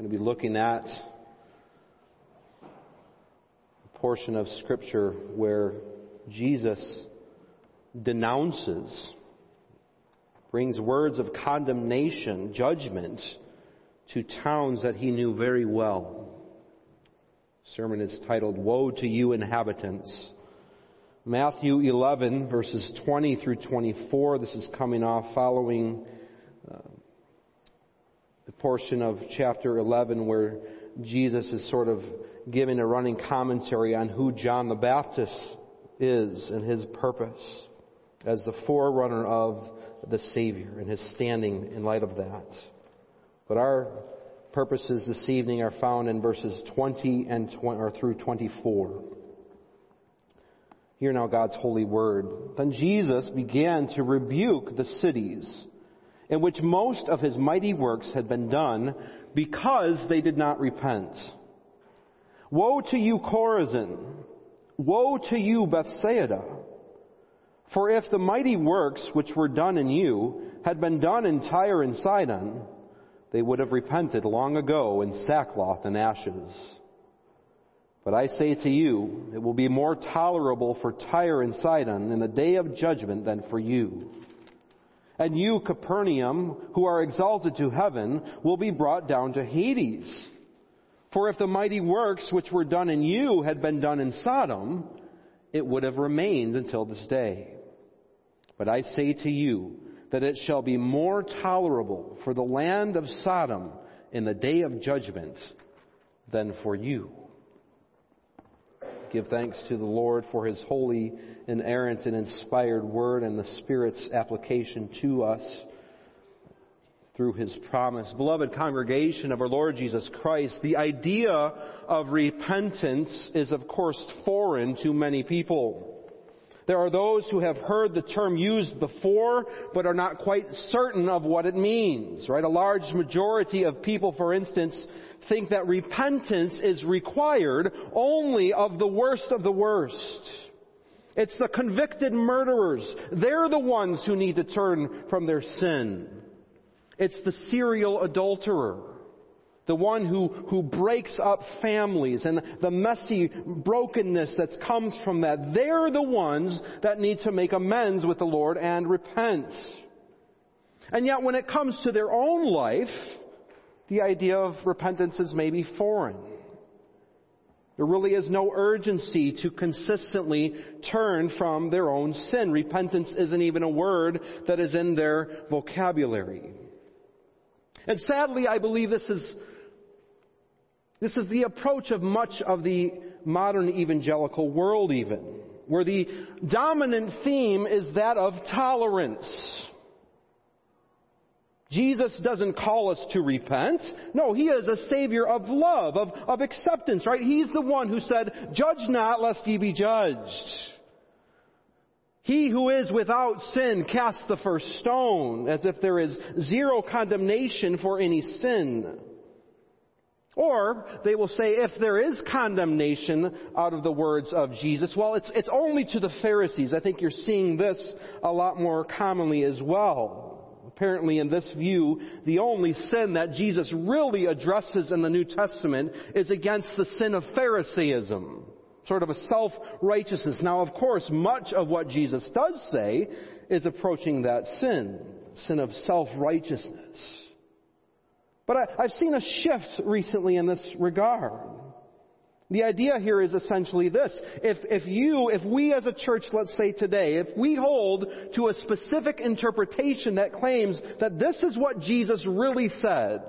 Going to be looking at a portion of Scripture where Jesus denounces, brings words of condemnation, judgment to towns that he knew very well. The sermon is titled, Woe to You Inhabitants. Matthew 11, verses 20 through 24. This is coming off following portion of chapter 11 where Jesus is sort of giving a running commentary on who John the Baptist is and his purpose as the forerunner of the Savior and his standing in light of that. But our purposes this evening are found in verses 20 and 20, or through 24. Hear now God's holy word. Then Jesus began to rebuke the cities in which most of his mighty works had been done because they did not repent. Woe to you, Chorazin! Woe to you, Bethsaida! For if the mighty works which were done in you had been done in Tyre and Sidon, they would have repented long ago in sackcloth and ashes. But I say to you, it will be more tolerable for Tyre and Sidon in the day of judgment than for you. And you, Capernaum, who are exalted to heaven, will be brought down to Hades. For if the mighty works which were done in you had been done in Sodom, it would have remained until this day. But I say to you that it shall be more tolerable for the land of Sodom in the day of judgment than for you. Give thanks to the Lord for his holy, inerrant, and inspired word and the Spirit's application to us through his promise. Beloved congregation of our Lord Jesus Christ, the idea of repentance is of course foreign to many people. There are those who have heard the term used before, but are not quite certain of what it means, right? A large majority of people, for instance, think that repentance is required only of the worst of the worst. It's the convicted murderers. They're the ones who need to turn from their sin. It's the serial adulterer the one who, who breaks up families and the messy brokenness that comes from that. They're the ones that need to make amends with the Lord and repent. And yet when it comes to their own life, the idea of repentance is maybe foreign. There really is no urgency to consistently turn from their own sin. Repentance isn't even a word that is in their vocabulary. And sadly, I believe this is this is the approach of much of the modern evangelical world even, where the dominant theme is that of tolerance. Jesus doesn't call us to repent. No, He is a Savior of love, of, of acceptance, right? He's the one who said, judge not lest ye be judged. He who is without sin cast the first stone, as if there is zero condemnation for any sin. Or they will say if there is condemnation out of the words of Jesus, well, it's, it's only to the Pharisees. I think you're seeing this a lot more commonly as well. Apparently in this view, the only sin that Jesus really addresses in the New Testament is against the sin of Pharisaism. Sort of a self-righteousness. Now of course, much of what Jesus does say is approaching that sin. Sin of self-righteousness. But I, have seen a shift recently in this regard. The idea here is essentially this. If, if you, if we as a church, let's say today, if we hold to a specific interpretation that claims that this is what Jesus really said,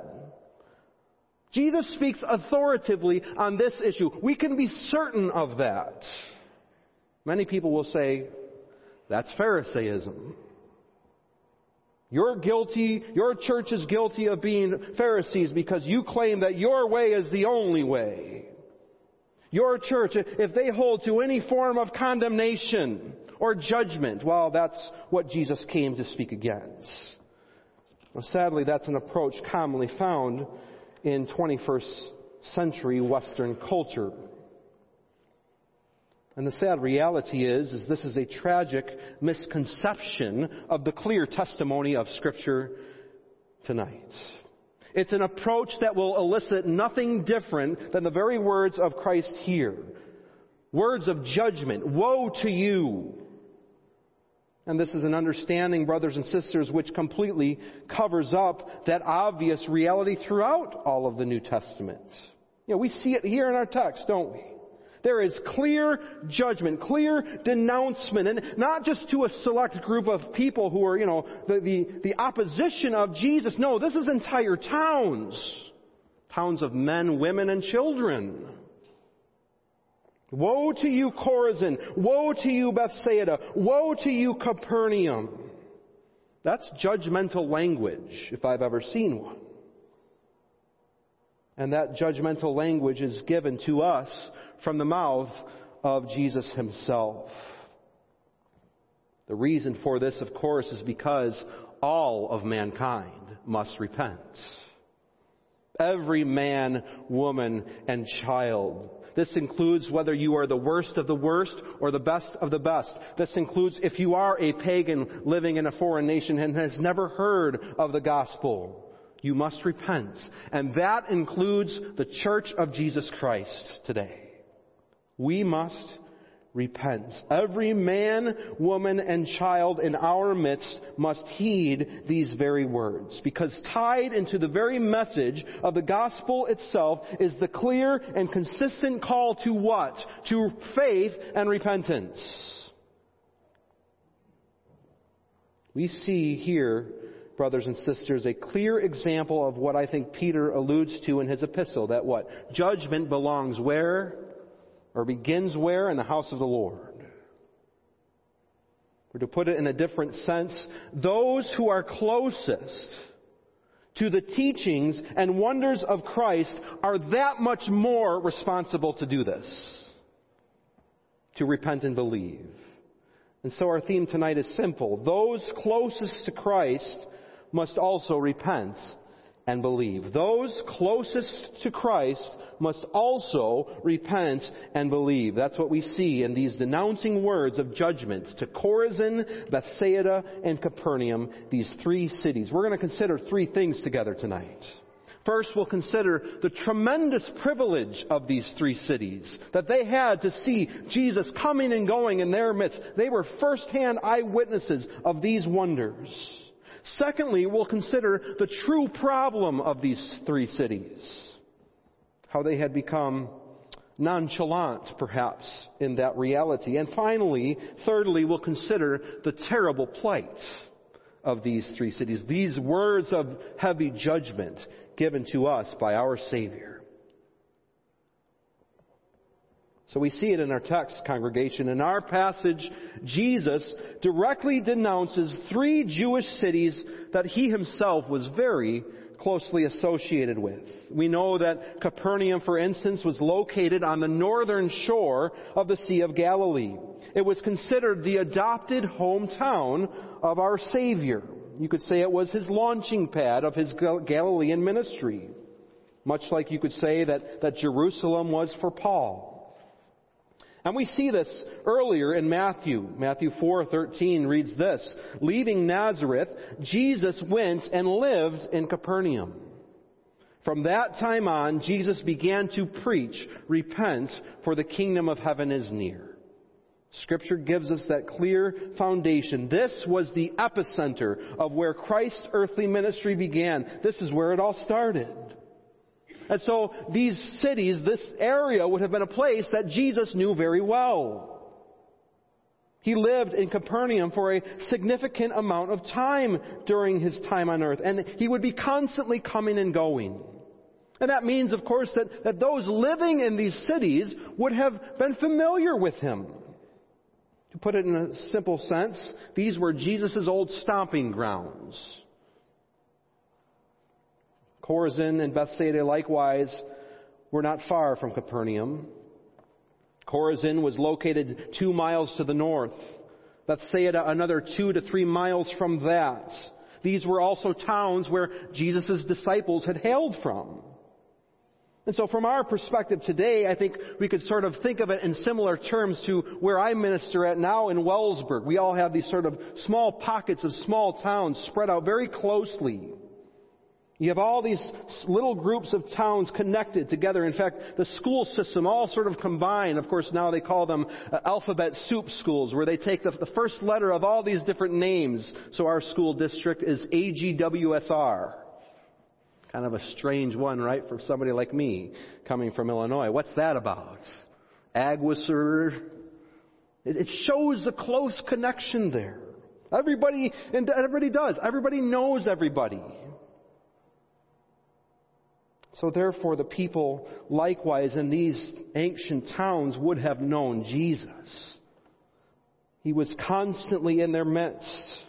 Jesus speaks authoritatively on this issue. We can be certain of that. Many people will say, that's Pharisaism. You're guilty, your church is guilty of being Pharisees because you claim that your way is the only way. Your church, if they hold to any form of condemnation or judgment, well, that's what Jesus came to speak against. Well, sadly, that's an approach commonly found in 21st century Western culture. And the sad reality is, is this is a tragic misconception of the clear testimony of Scripture tonight. It's an approach that will elicit nothing different than the very words of Christ here. Words of judgment. Woe to you. And this is an understanding, brothers and sisters, which completely covers up that obvious reality throughout all of the New Testament. You know, we see it here in our text, don't we? There is clear judgment, clear denouncement, and not just to a select group of people who are, you know, the, the, the opposition of Jesus. No, this is entire towns. Towns of men, women, and children. Woe to you, Chorazin! Woe to you, Bethsaida! Woe to you, Capernaum! That's judgmental language, if I've ever seen one. And that judgmental language is given to us from the mouth of Jesus himself. The reason for this, of course, is because all of mankind must repent. Every man, woman, and child. This includes whether you are the worst of the worst or the best of the best. This includes if you are a pagan living in a foreign nation and has never heard of the gospel. You must repent. And that includes the church of Jesus Christ today. We must repent. Every man, woman, and child in our midst must heed these very words because tied into the very message of the gospel itself is the clear and consistent call to what? To faith and repentance. We see here, brothers and sisters, a clear example of what I think Peter alludes to in his epistle, that what? Judgment belongs where? or begins where? In the house of the Lord. Or to put it in a different sense, those who are closest to the teachings and wonders of Christ are that much more responsible to do this. To repent and believe. And so our theme tonight is simple. Those closest to Christ must also repent and believe. Those closest to Christ must also repent and believe. That's what we see in these denouncing words of judgment to Chorazin, Bethsaida, and Capernaum, these three cities. We're going to consider three things together tonight. First, we'll consider the tremendous privilege of these three cities, that they had to see Jesus coming and going in their midst. They were firsthand eyewitnesses of these wonders. Secondly, we'll consider the true problem of these three cities. How they had become nonchalant, perhaps, in that reality. And finally, thirdly, we'll consider the terrible plight of these three cities. These words of heavy judgment given to us by our Savior. So we see it in our text, congregation. In our passage, Jesus directly denounces three Jewish cities that he himself was very closely associated with. We know that Capernaum, for instance, was located on the northern shore of the Sea of Galilee. It was considered the adopted hometown of our Savior. You could say it was his launching pad of his Galilean ministry. Much like you could say that, that Jerusalem was for Paul. And we see this earlier in Matthew. Matthew 4:13 reads this, "Leaving Nazareth, Jesus went and lived in Capernaum. From that time on, Jesus began to preach, repent, for the kingdom of heaven is near." Scripture gives us that clear foundation. This was the epicenter of where Christ's earthly ministry began. This is where it all started. And so these cities, this area would have been a place that Jesus knew very well. He lived in Capernaum for a significant amount of time during his time on earth, and he would be constantly coming and going. And that means, of course, that, that those living in these cities would have been familiar with him. To put it in a simple sense, these were Jesus' old stomping grounds. Chorazin and Bethsaida likewise were not far from Capernaum. Chorazin was located two miles to the north. Bethsaida another two to three miles from that. These were also towns where Jesus' disciples had hailed from. And so from our perspective today, I think we could sort of think of it in similar terms to where I minister at now in Wellsburg. We all have these sort of small pockets of small towns spread out very closely. You have all these little groups of towns connected together. In fact, the school system all sort of combined. Of course, now they call them uh, alphabet soup schools, where they take the, the, first letter of all these different names. So our school district is AGWSR. Kind of a strange one, right, for somebody like me coming from Illinois. What's that about? Agwisser. It, it shows the close connection there. Everybody, and everybody does. Everybody knows everybody. So therefore the people likewise in these ancient towns would have known Jesus. He was constantly in their midst.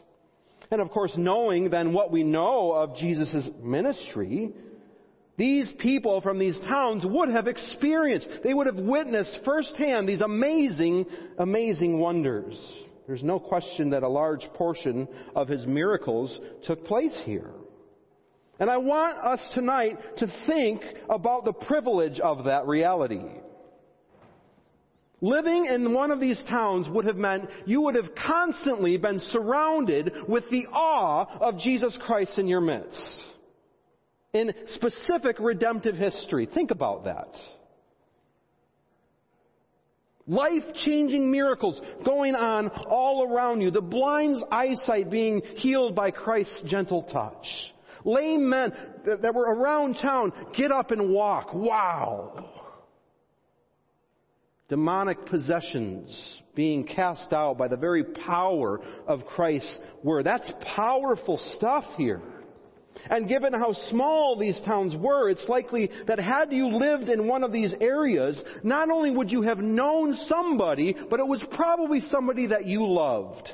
And of course, knowing then what we know of Jesus' ministry, these people from these towns would have experienced, they would have witnessed firsthand these amazing, amazing wonders. There's no question that a large portion of his miracles took place here. And I want us tonight to think about the privilege of that reality. Living in one of these towns would have meant you would have constantly been surrounded with the awe of Jesus Christ in your midst. In specific redemptive history. Think about that. Life changing miracles going on all around you. The blind's eyesight being healed by Christ's gentle touch. Lame men that were around town get up and walk. Wow. Demonic possessions being cast out by the very power of Christ's word. That's powerful stuff here. And given how small these towns were, it's likely that had you lived in one of these areas, not only would you have known somebody, but it was probably somebody that you loved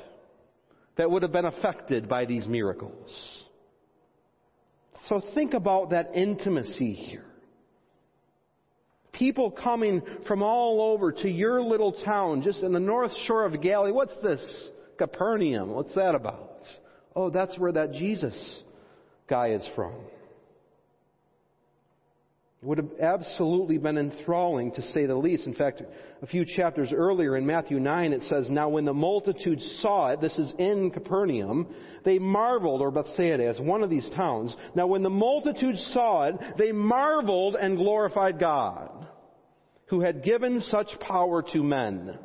that would have been affected by these miracles. So think about that intimacy here. People coming from all over to your little town just in the north shore of Galilee. What's this? Capernaum. What's that about? Oh, that's where that Jesus guy is from. It would have absolutely been enthralling to say the least. In fact, a few chapters earlier in Matthew 9 it says, Now when the multitude saw it, this is in Capernaum, they marveled, or Bethsaida as one of these towns. Now when the multitude saw it, they marveled and glorified God, who had given such power to men.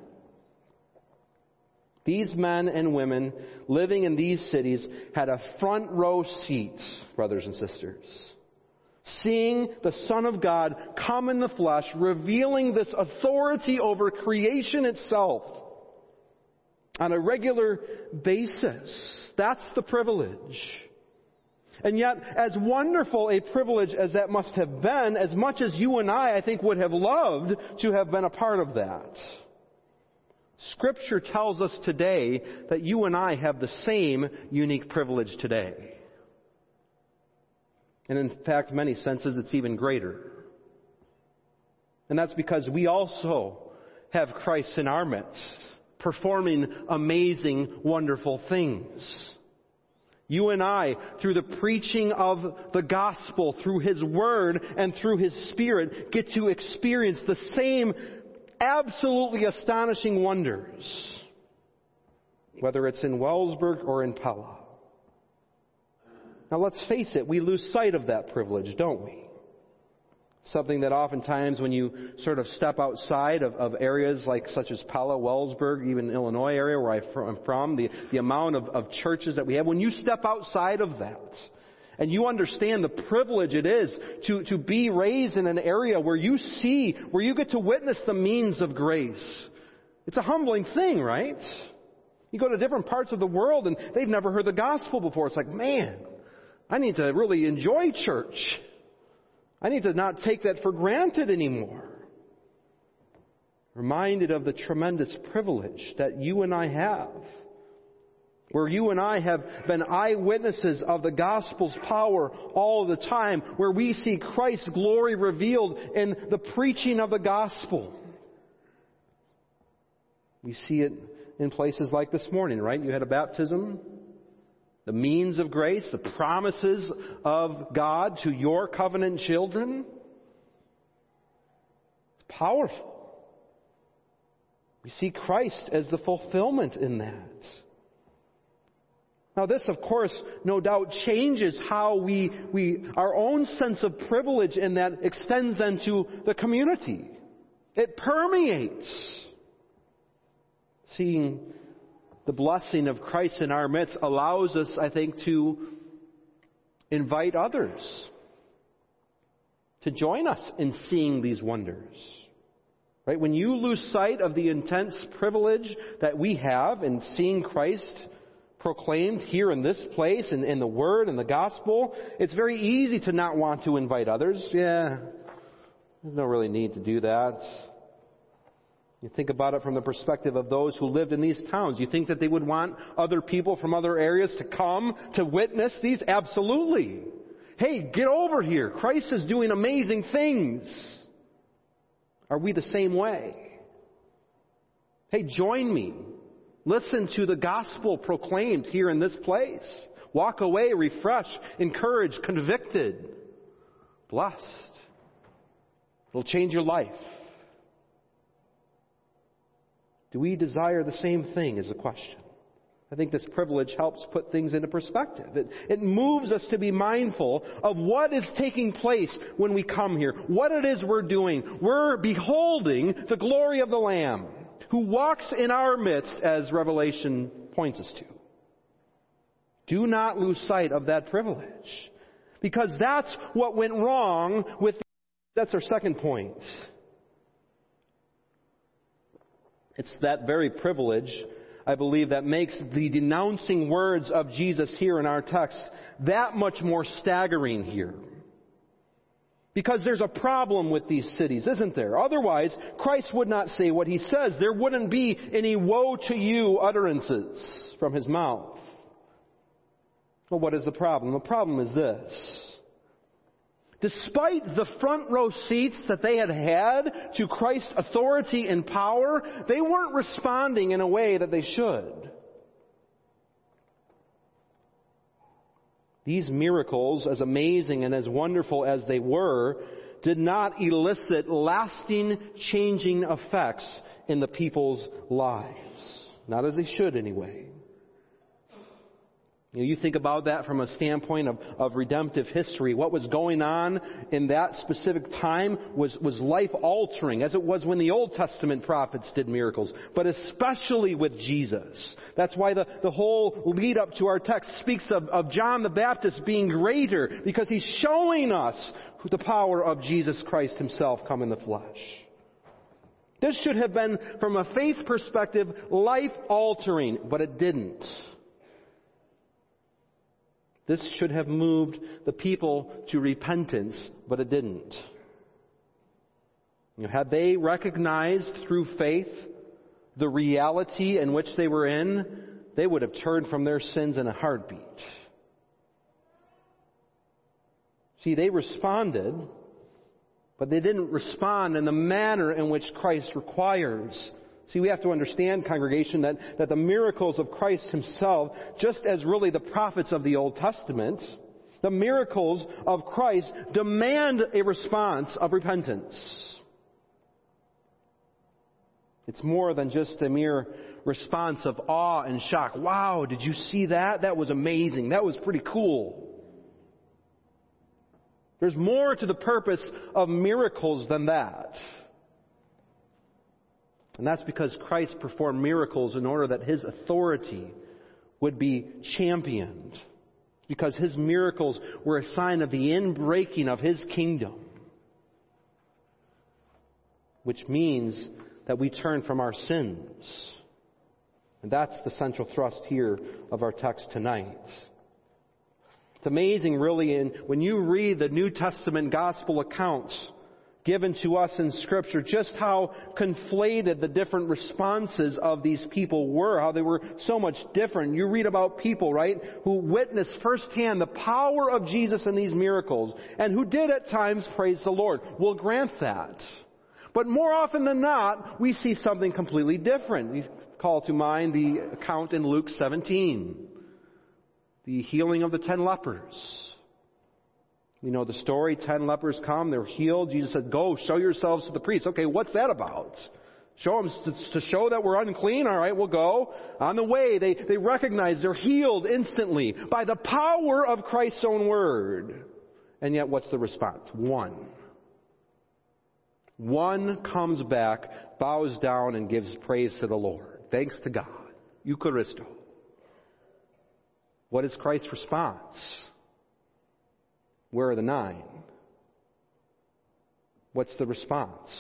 These men and women living in these cities had a front row seat, brothers and sisters Seeing the Son of God come in the flesh, revealing this authority over creation itself on a regular basis. That's the privilege. And yet, as wonderful a privilege as that must have been, as much as you and I, I think, would have loved to have been a part of that. Scripture tells us today that you and I have the same unique privilege today. And in fact, many senses, it's even greater. And that's because we also have Christ in our midst, performing amazing, wonderful things. You and I, through the preaching of the gospel, through His Word, and through His Spirit, get to experience the same absolutely astonishing wonders. Whether it's in Wellsburg or in Pella. Now let's face it, we lose sight of that privilege, don't we? Something that oftentimes when you sort of step outside of, of areas like such as Pella, Wellsburg, even Illinois area where I'm from, the, the amount of, of churches that we have, when you step outside of that, and you understand the privilege it is to, to be raised in an area where you see, where you get to witness the means of grace. It's a humbling thing, right? You go to different parts of the world and they've never heard the gospel before. It's like, man, I need to really enjoy church. I need to not take that for granted anymore. Reminded of the tremendous privilege that you and I have. Where you and I have been eyewitnesses of the gospel's power all the time. Where we see Christ's glory revealed in the preaching of the gospel. We see it in places like this morning, right? You had a baptism the means of grace, the promises of God to your covenant children. It's powerful. We see Christ as the fulfillment in that. Now this, of course, no doubt changes how we, we, our own sense of privilege and that extends then to the community. It permeates. Seeing the blessing of Christ in our midst allows us, I think, to invite others to join us in seeing these wonders. Right? When you lose sight of the intense privilege that we have in seeing Christ proclaimed here in this place and in the Word and the Gospel, it's very easy to not want to invite others. Yeah, there's no really need to do that. You think about it from the perspective of those who lived in these towns. You think that they would want other people from other areas to come to witness these? Absolutely. Hey, get over here. Christ is doing amazing things. Are we the same way? Hey, join me. Listen to the gospel proclaimed here in this place. Walk away refreshed, encouraged, convicted, blessed. It'll change your life. Do we desire the same thing is the question. I think this privilege helps put things into perspective. It, it, moves us to be mindful of what is taking place when we come here, what it is we're doing. We're beholding the glory of the Lamb who walks in our midst as Revelation points us to. Do not lose sight of that privilege. Because that's what went wrong with, The, that's our second point. It's that very privilege, I believe, that makes the denouncing words of Jesus here in our text that much more staggering here. Because there's a problem with these cities, isn't there? Otherwise, Christ would not say what he says. There wouldn't be any woe to you utterances from his mouth. Well, what is the problem? The problem is this. Despite the front row seats that they had had to Christ's authority and power, they weren't responding in a way that they should. These miracles, as amazing and as wonderful as they were, did not elicit lasting changing effects in the people's lives. Not as they should anyway. You, know, you think about that from a standpoint of, of redemptive history. What was going on in that specific time was, was life altering, as it was when the Old Testament prophets did miracles, but especially with Jesus. That's why the, the whole lead up to our text speaks of, of John the Baptist being greater, because he's showing us the power of Jesus Christ himself come in the flesh. This should have been, from a faith perspective, life altering, but it didn't. This should have moved the people to repentance, but it didn't. You know, had they recognized through faith the reality in which they were in, they would have turned from their sins in a heartbeat. See, they responded, but they didn't respond in the manner in which Christ requires See, we have to understand, congregation, that, that the miracles of Christ Himself, just as really the prophets of the Old Testament, the miracles of Christ demand a response of repentance. It's more than just a mere response of awe and shock. Wow, did you see that? That was amazing. That was pretty cool. There's more to the purpose of miracles than that. And that's because Christ performed miracles in order that his authority would be championed. Because his miracles were a sign of the inbreaking of his kingdom. Which means that we turn from our sins. And that's the central thrust here of our text tonight. It's amazing, really, in, when you read the New Testament gospel accounts given to us in scripture, just how conflated the different responses of these people were, how they were so much different. You read about people, right, who witnessed firsthand the power of Jesus in these miracles, and who did at times praise the Lord. We'll grant that. But more often than not, we see something completely different. We call to mind the account in Luke 17. The healing of the ten lepers. We know the story. Ten lepers come, they're healed. Jesus said, Go, show yourselves to the priests. Okay, what's that about? Show them to show that we're unclean. All right, we'll go. On the way, they, they recognize they're healed instantly by the power of Christ's own word. And yet, what's the response? One. One comes back, bows down, and gives praise to the Lord. Thanks to God. Eucharisto. What is Christ's response? Where are the nine? What's the response?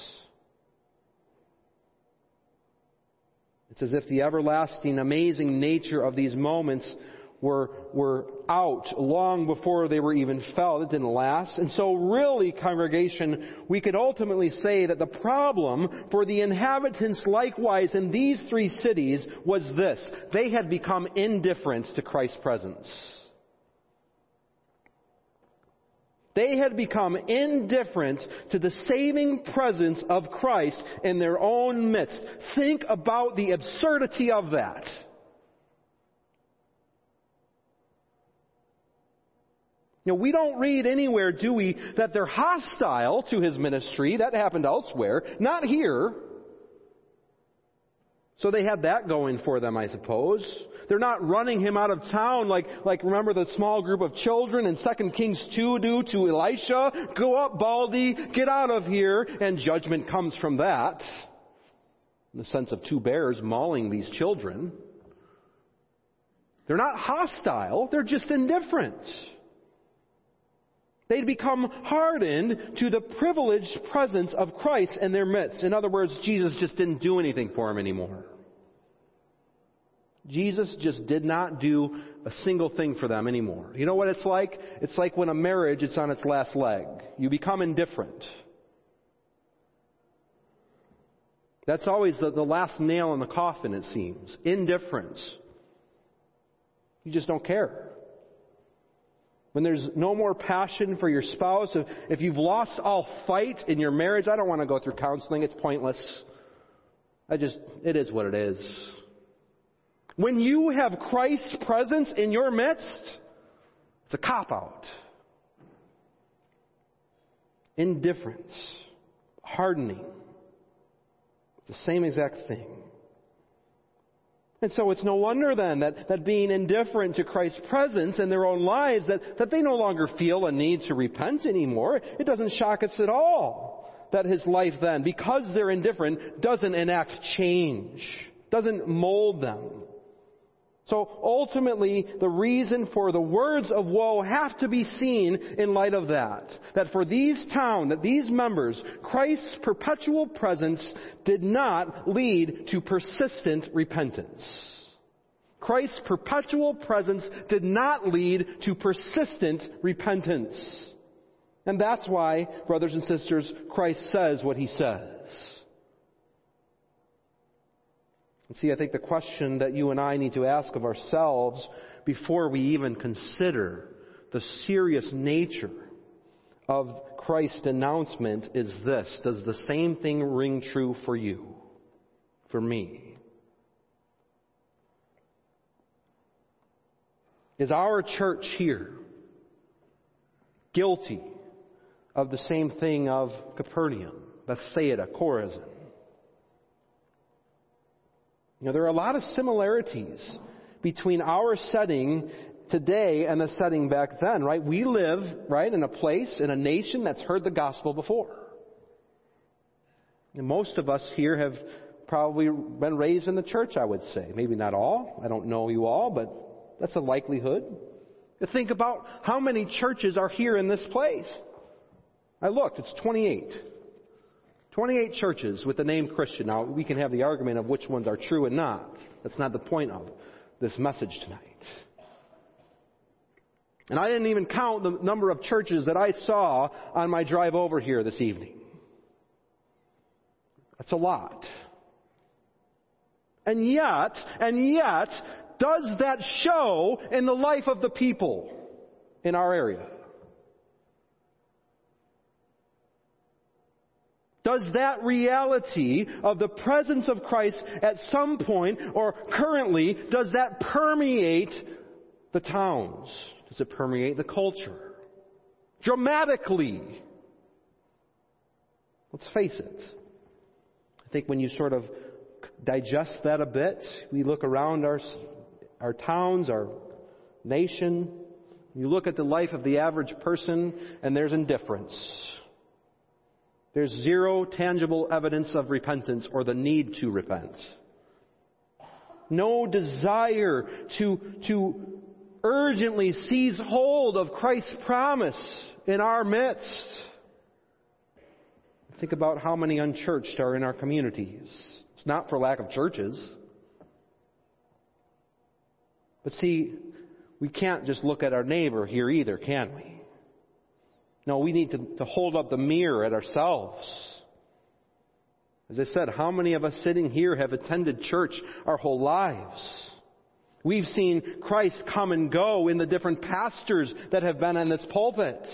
It's as if the everlasting, amazing nature of these moments were, were out long before they were even felt. It didn't last. And so really, congregation, we could ultimately say that the problem for the inhabitants likewise in these three cities was this. They had become indifferent to Christ's presence. They had become indifferent to the saving presence of Christ in their own midst. Think about the absurdity of that. Know, we don't read anywhere, do we, that they're hostile to his ministry. That happened elsewhere. Not here. So they had that going for them, I suppose. They're not running him out of town like, like remember the small group of children in 2 Kings 2 do to Elisha? Go up, Baldy, get out of here, and judgment comes from that. In the sense of two bears mauling these children. They're not hostile, they're just indifferent. They'd become hardened to the privileged presence of Christ in their midst. In other words, Jesus just didn't do anything for them anymore. Jesus just did not do a single thing for them anymore. You know what it's like? It's like when a marriage it's on its last leg. You become indifferent. That's always the, the last nail in the coffin, it seems. Indifference. You just don't care. When there's no more passion for your spouse, if, if you've lost all fight in your marriage, I don't want to go through counseling, it's pointless. I just, it is what it is. When you have Christ's presence in your midst, it's a cop out. Indifference, hardening. It's the same exact thing. And so it's no wonder then that, that being indifferent to Christ's presence in their own lives, that, that they no longer feel a need to repent anymore. It doesn't shock us at all that his life then, because they're indifferent, doesn't enact change, doesn't mold them. So ultimately, the reason for the words of woe have to be seen in light of that. That for these town, that these members, Christ's perpetual presence did not lead to persistent repentance. Christ's perpetual presence did not lead to persistent repentance. And that's why, brothers and sisters, Christ says what he says. And see, I think the question that you and I need to ask of ourselves before we even consider the serious nature of Christ's announcement is this. Does the same thing ring true for you? For me? Is our church here guilty of the same thing of Capernaum, Bethsaida, Chorazin? You know, there are a lot of similarities between our setting today and the setting back then, right? We live, right, in a place, in a nation that's heard the gospel before. And most of us here have probably been raised in the church, I would say. Maybe not all. I don't know you all, but that's a likelihood. Think about how many churches are here in this place. I looked, it's 28. 28 churches with the name Christian. Now, we can have the argument of which ones are true and not. That's not the point of this message tonight. And I didn't even count the number of churches that I saw on my drive over here this evening. That's a lot. And yet, and yet, does that show in the life of the people in our area? Does that reality of the presence of Christ at some point or currently, does that permeate the towns? Does it permeate the culture? Dramatically. Let's face it. I think when you sort of digest that a bit, we look around our, our towns, our nation, you look at the life of the average person, and there's indifference. There's zero tangible evidence of repentance or the need to repent. No desire to, to urgently seize hold of Christ's promise in our midst. Think about how many unchurched are in our communities. It's not for lack of churches. But see, we can't just look at our neighbor here either, can we? No, we need to, to hold up the mirror at ourselves. As I said, how many of us sitting here have attended church our whole lives? We've seen Christ come and go in the different pastors that have been in this pulpit.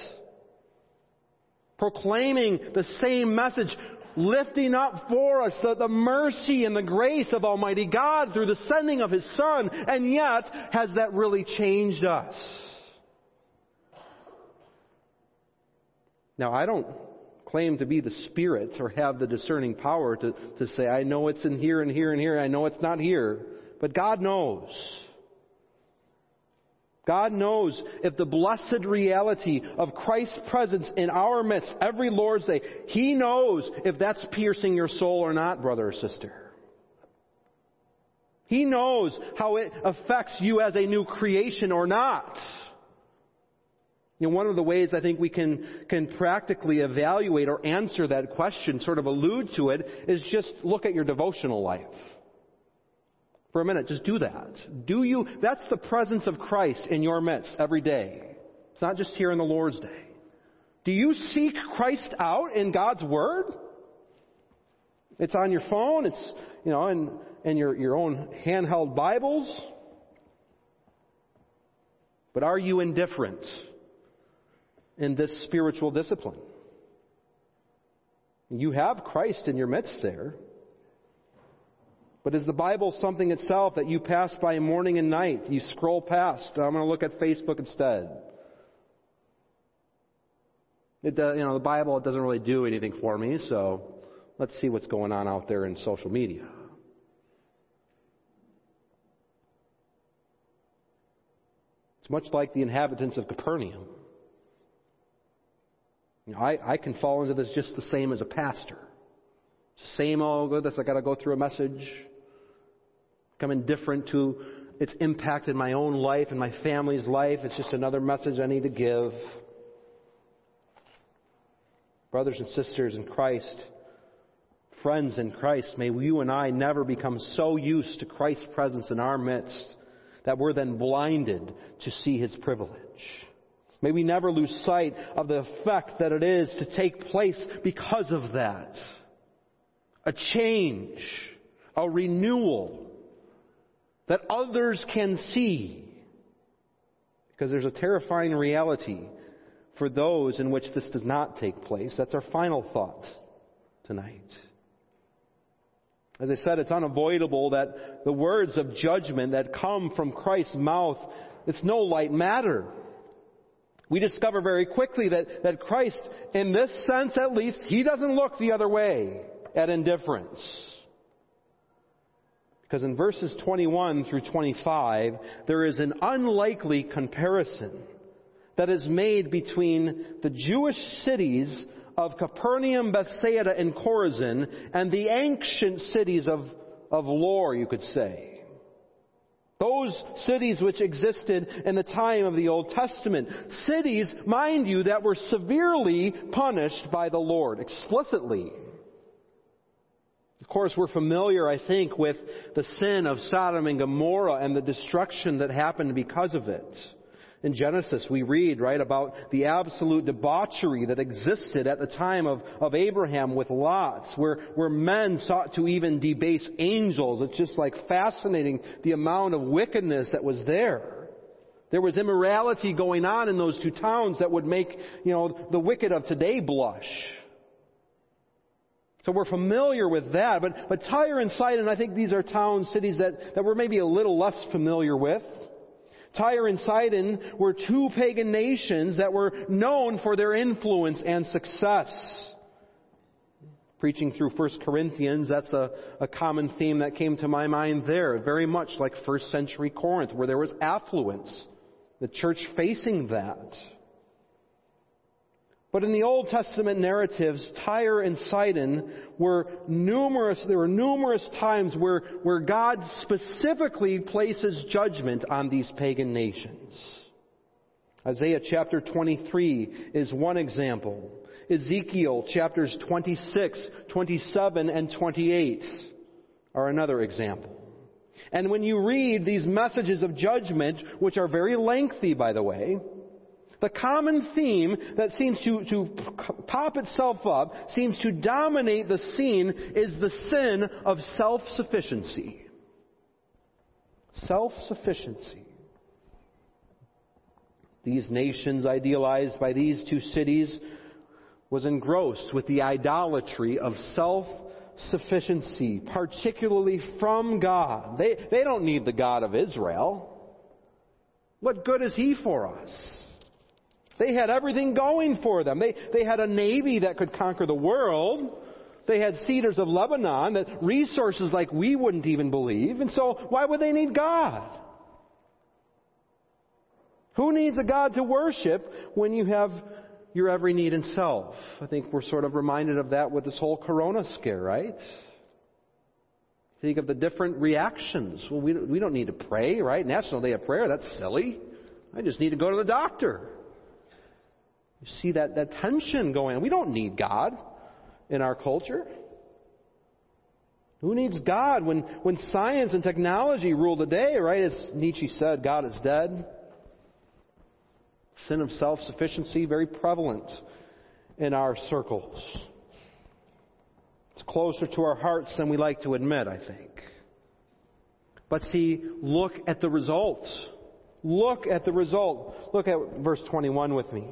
Proclaiming the same message, lifting up for us the, the mercy and the grace of Almighty God through the sending of His Son, and yet, has that really changed us? Now, I don't claim to be the Spirit or have the discerning power to, to say, I know it's in here and here and here, I know it's not here. But God knows. God knows if the blessed reality of Christ's presence in our midst every Lord's Day, He knows if that's piercing your soul or not, brother or sister. He knows how it affects you as a new creation or not. You know, one of the ways I think we can, can practically evaluate or answer that question, sort of allude to it, is just look at your devotional life for a minute. Just do that. Do you, that's the presence of Christ in your midst every day. It's not just here on the Lord's Day. Do you seek Christ out in God's Word? It's on your phone, it's, you know, in, in your, your own handheld Bibles. But are you indifferent in this spiritual discipline? You have Christ in your midst there. But is the Bible something itself that you pass by morning and night? You scroll past. I'm going to look at Facebook instead. It you know, the Bible it doesn't really do anything for me, so let's see what's going on out there in social media. It's much like the inhabitants of Capernaum. You know, I, I can fall into this just the same as a pastor. Same old, oh, this, I gotta go through a message become indifferent to its impact in my own life and my family's life. It's just another message I need to give. Brothers and sisters in Christ, friends in Christ, may you and I never become so used to Christ's presence in our midst that we're then blinded to see His privilege. May we never lose sight of the effect that it is to take place because of that. A change, a renewal, that others can see. Because there's a terrifying reality for those in which this does not take place. That's our final thought tonight. As I said, it's unavoidable that the words of judgment that come from Christ's mouth, it's no light matter. We discover very quickly that, that Christ, in this sense at least, He doesn't look the other way at indifference. Because in verses 21 through 25, there is an unlikely comparison that is made between the Jewish cities of Capernaum, Bethsaida, and Chorazin and the ancient cities of, of lore, you could say. Those cities which existed in the time of the Old Testament. Cities, mind you, that were severely punished by the Lord, explicitly. Of course, we're familiar, I think, with the sin of Sodom and Gomorrah and the destruction that happened because of it. In Genesis, we read, right, about the absolute debauchery that existed at the time of, of Abraham with Lot, where, where men sought to even debase angels. It's just like fascinating the amount of wickedness that was there. There was immorality going on in those two towns that would make, you know, the wicked of today blush. So we're familiar with that. But, but Tyre and Sidon, I think these are towns, cities that, that we're maybe a little less familiar with. Tyre and Sidon were two pagan nations that were known for their influence and success. Preaching through 1 Corinthians, that's a, a common theme that came to my mind there, very much like first century Corinth, where there was affluence. The church facing that. But in the Old Testament narratives, Tyre and Sidon were numerous, there were numerous times where, where God specifically places judgment on these pagan nations. Isaiah chapter 23 is one example. Ezekiel chapters 26, 27, and 28 are another example. And when you read these messages of judgment, which are very lengthy, by the way, the common theme that seems to, to pop itself up, seems to dominate the scene, is the sin of self-sufficiency. Self-sufficiency. These nations idealized by these two cities was engrossed with the idolatry of self-sufficiency, particularly from God. They, they don't need the God of Israel. What good is He for us? They had everything going for them. They, they had a navy that could conquer the world. They had cedars of Lebanon, that resources like we wouldn't even believe. And so why would they need God? Who needs a God to worship when you have your every need in self. I think we're sort of reminded of that with this whole corona scare, right? Think of the different reactions. Well, we, we don't need to pray, right? National Day of Prayer, that's silly. I just need to go to the doctor. You see that, that tension going on. We don't need God in our culture. Who needs God when, when science and technology rule the day, right? As Nietzsche said, God is dead. Sin of self sufficiency, very prevalent in our circles. It's closer to our hearts than we like to admit, I think. But see, look at the result. Look at the result. Look at verse 21 with me.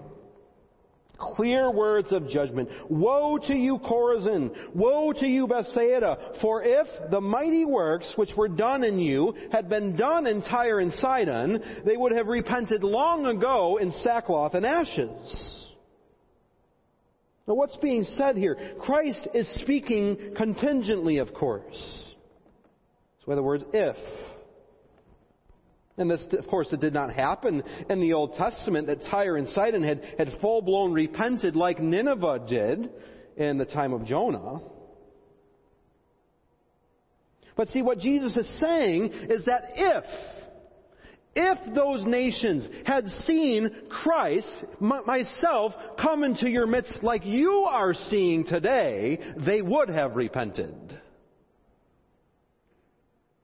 Clear words of judgment. Woe to you, Chorazin! Woe to you, Bethsaida! For if the mighty works which were done in you had been done in Tyre and Sidon, they would have repented long ago in sackcloth and ashes. Now what's being said here? Christ is speaking contingently, of course. So in other words, if. And this, of course, it did not happen in the Old Testament that Tyre and Sidon had, had full blown repented like Nineveh did in the time of Jonah. But see, what Jesus is saying is that if, if those nations had seen Christ, myself, come into your midst like you are seeing today, they would have repented.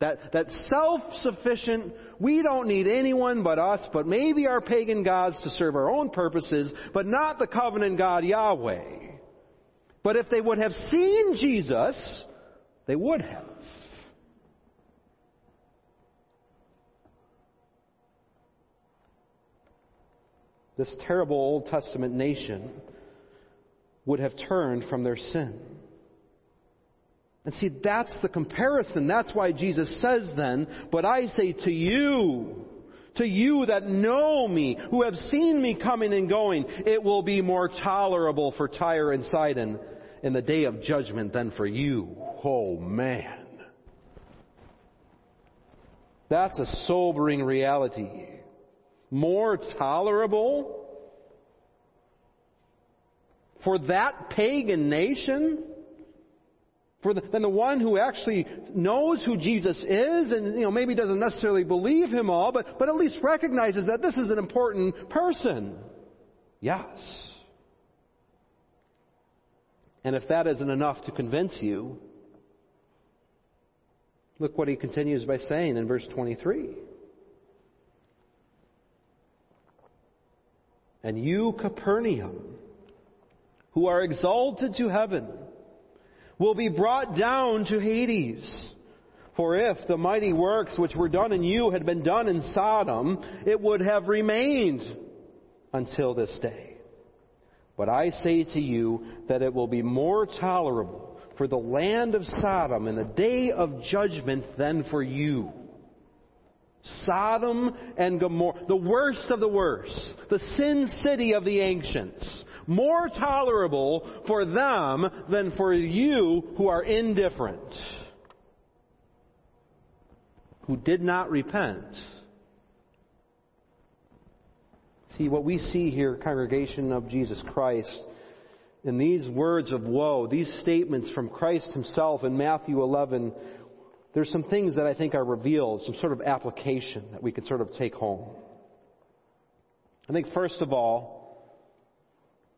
That, that self-sufficient, we don't need anyone but us, but maybe our pagan gods to serve our own purposes, but not the covenant God Yahweh. But if they would have seen Jesus, they would have. This terrible Old Testament nation would have turned from their sin. And see, that's the comparison. That's why Jesus says then, but I say to you, to you that know me, who have seen me coming and going, it will be more tolerable for Tyre and Sidon in the day of judgment than for you. Oh man. That's a sobering reality. More tolerable for that pagan nation for the, than the one who actually knows who Jesus is and, you know, maybe doesn't necessarily believe him all, but, but at least recognizes that this is an important person. Yes. And if that isn't enough to convince you, look what he continues by saying in verse 23. And you, Capernaum, who are exalted to heaven, will be brought down to Hades. For if the mighty works which were done in you had been done in Sodom, it would have remained until this day. But I say to you that it will be more tolerable for the land of Sodom in the day of judgment than for you. Sodom and Gomorrah, the worst of the worst, the sin city of the ancients, more tolerable for them than for you who are indifferent, who did not repent. See, what we see here, congregation of Jesus Christ, in these words of woe, these statements from Christ himself in Matthew 11, there's some things that I think are revealed, some sort of application that we could sort of take home. I think first of all,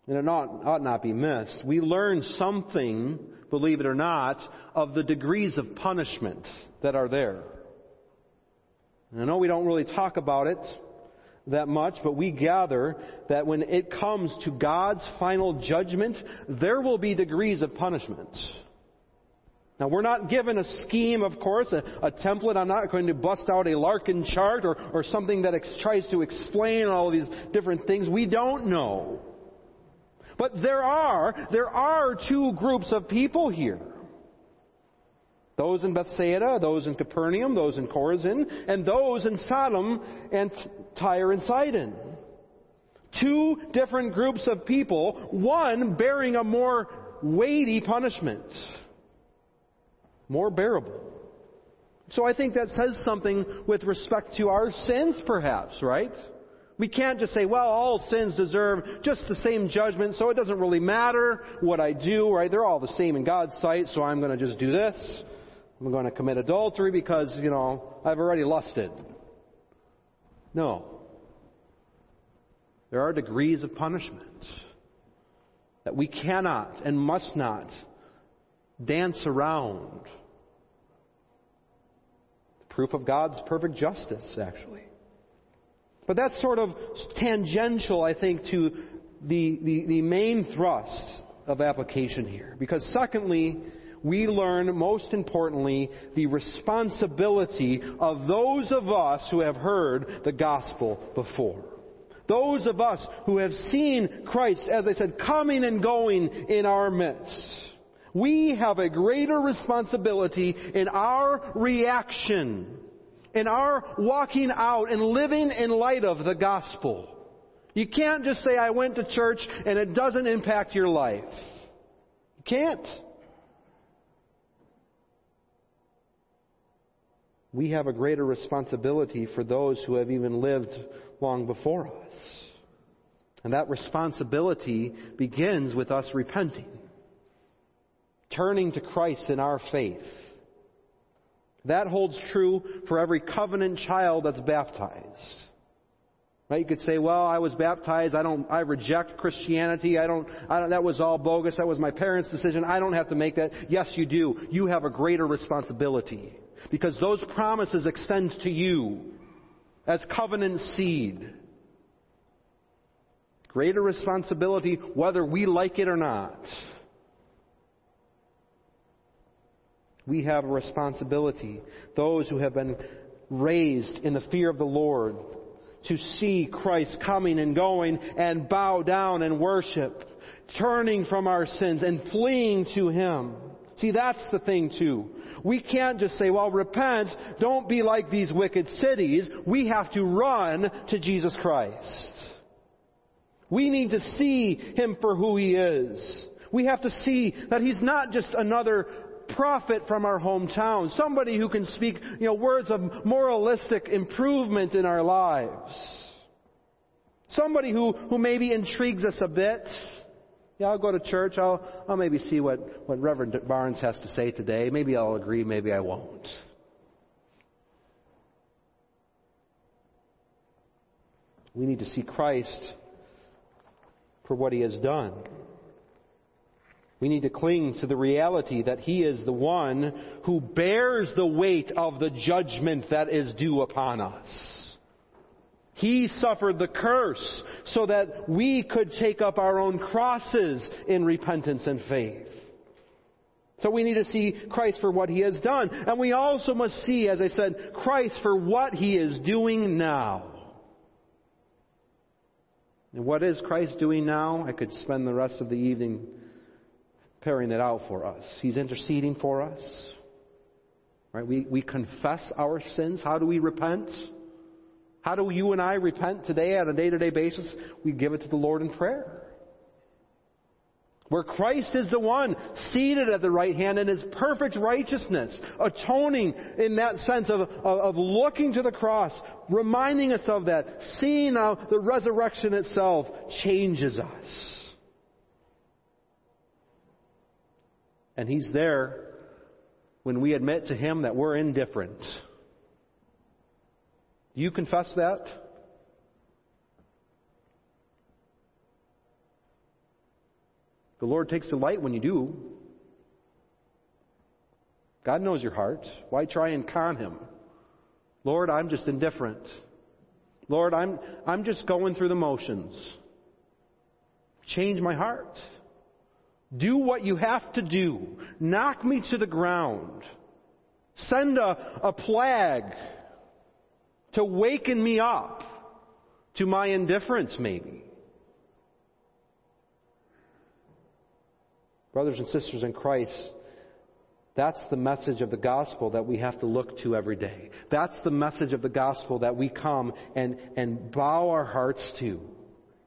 and it ought, ought not be missed, we learn something, believe it or not, of the degrees of punishment that are there. And I know we don't really talk about it that much, but we gather that when it comes to God's final judgment, there will be degrees of punishment. Now we're not given a scheme, of course, a, a, template. I'm not going to bust out a Larkin chart or, or something that ex- tries to explain all these different things. We don't know. But there are, there are two groups of people here. Those in Bethsaida, those in Capernaum, those in Chorazin, and those in Sodom and Tyre and Sidon. Two different groups of people, one bearing a more weighty punishment more bearable. So I think that says something with respect to our sins, perhaps, right? We can't just say, well, all sins deserve just the same judgment, so it doesn't really matter what I do, right? They're all the same in God's sight, so I'm going to just do this. I'm going to commit adultery because, you know, I've already lusted. No. There are degrees of punishment that we cannot and must not dance around. Proof of God's perfect justice, actually. But that's sort of tangential, I think, to the, the, the main thrust of application here. Because secondly, we learn, most importantly, the responsibility of those of us who have heard the gospel before. Those of us who have seen Christ, as I said, coming and going in our midst we have a greater responsibility in our reaction, in our walking out and living in light of the gospel. You can't just say, I went to church and it doesn't impact your life. You can't. We have a greater responsibility for those who have even lived long before us. And that responsibility begins with us repenting turning to Christ in our faith. That holds true for every covenant child that's baptized. Right? You could say, well, I was baptized. I don't, I reject Christianity. I don't, I don't, that was all bogus. That was my parents' decision. I don't have to make that. Yes, you do. You have a greater responsibility. Because those promises extend to you as covenant seed. Greater responsibility whether we like it or not. We have a responsibility, those who have been raised in the fear of the Lord, to see Christ coming and going and bow down and worship, turning from our sins and fleeing to Him. See, that's the thing too. We can't just say, well, repent, don't be like these wicked cities. We have to run to Jesus Christ. We need to see Him for who He is. We have to see that He's not just another prophet from our hometown, somebody who can speak, you know, words of moralistic improvement in our lives. Somebody who, who maybe intrigues us a bit. Yeah, I'll go to church. I'll, I'll maybe see what, what Reverend Barnes has to say today. Maybe I'll agree, maybe I won't. We need to see Christ for what he has done. We need to cling to the reality that He is the one who bears the weight of the judgment that is due upon us. He suffered the curse so that we could take up our own crosses in repentance and faith. So we need to see Christ for what He has done. And we also must see, as I said, Christ for what He is doing now. And what is Christ doing now? I could spend the rest of the evening carrying it out for us. He's interceding for us. Right? We, we confess our sins. How do we repent? How do you and I repent today on a day to day basis? We give it to the Lord in prayer. Where Christ is the one seated at the right hand in his perfect righteousness, atoning in that sense of, of, of looking to the cross, reminding us of that, seeing how the resurrection itself changes us. And he's there when we admit to him that we're indifferent. Do you confess that? The Lord takes delight when you do. God knows your heart. Why try and con him? Lord, I'm just indifferent. Lord, I'm, I'm just going through the motions. Change my heart. Do what you have to do. Knock me to the ground. Send a, a plague to waken me up to my indifference, maybe. Brothers and sisters in Christ, that's the message of the gospel that we have to look to every day. That's the message of the gospel that we come and, and bow our hearts to,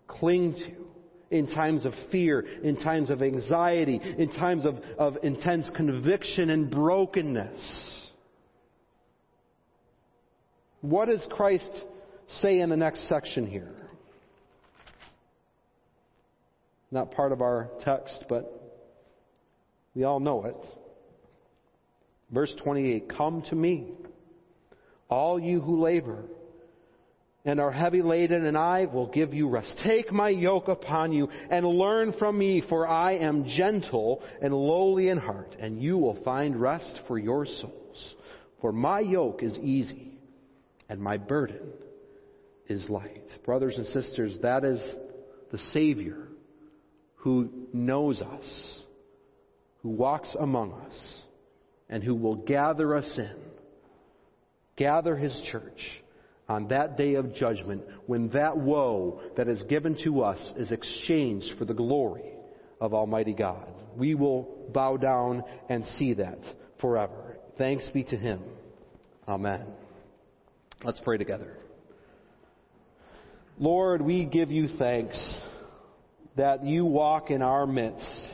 cling to, in times of fear, in times of anxiety, in times of, of intense conviction and brokenness. What does Christ say in the next section here? Not part of our text, but we all know it. Verse 28 Come to me, all you who labor and are heavy laden, and I will give you rest. Take my yoke upon you and learn from me, for I am gentle and lowly in heart, and you will find rest for your souls. For my yoke is easy and my burden is light. Brothers and sisters, that is the Savior who knows us who walks among us and who will gather us in, gather his church on that day of judgment when that woe that is given to us is exchanged for the glory of Almighty God. We will bow down and see that forever. Thanks be to him. Amen. Let's pray together. Lord, we give you thanks that you walk in our midst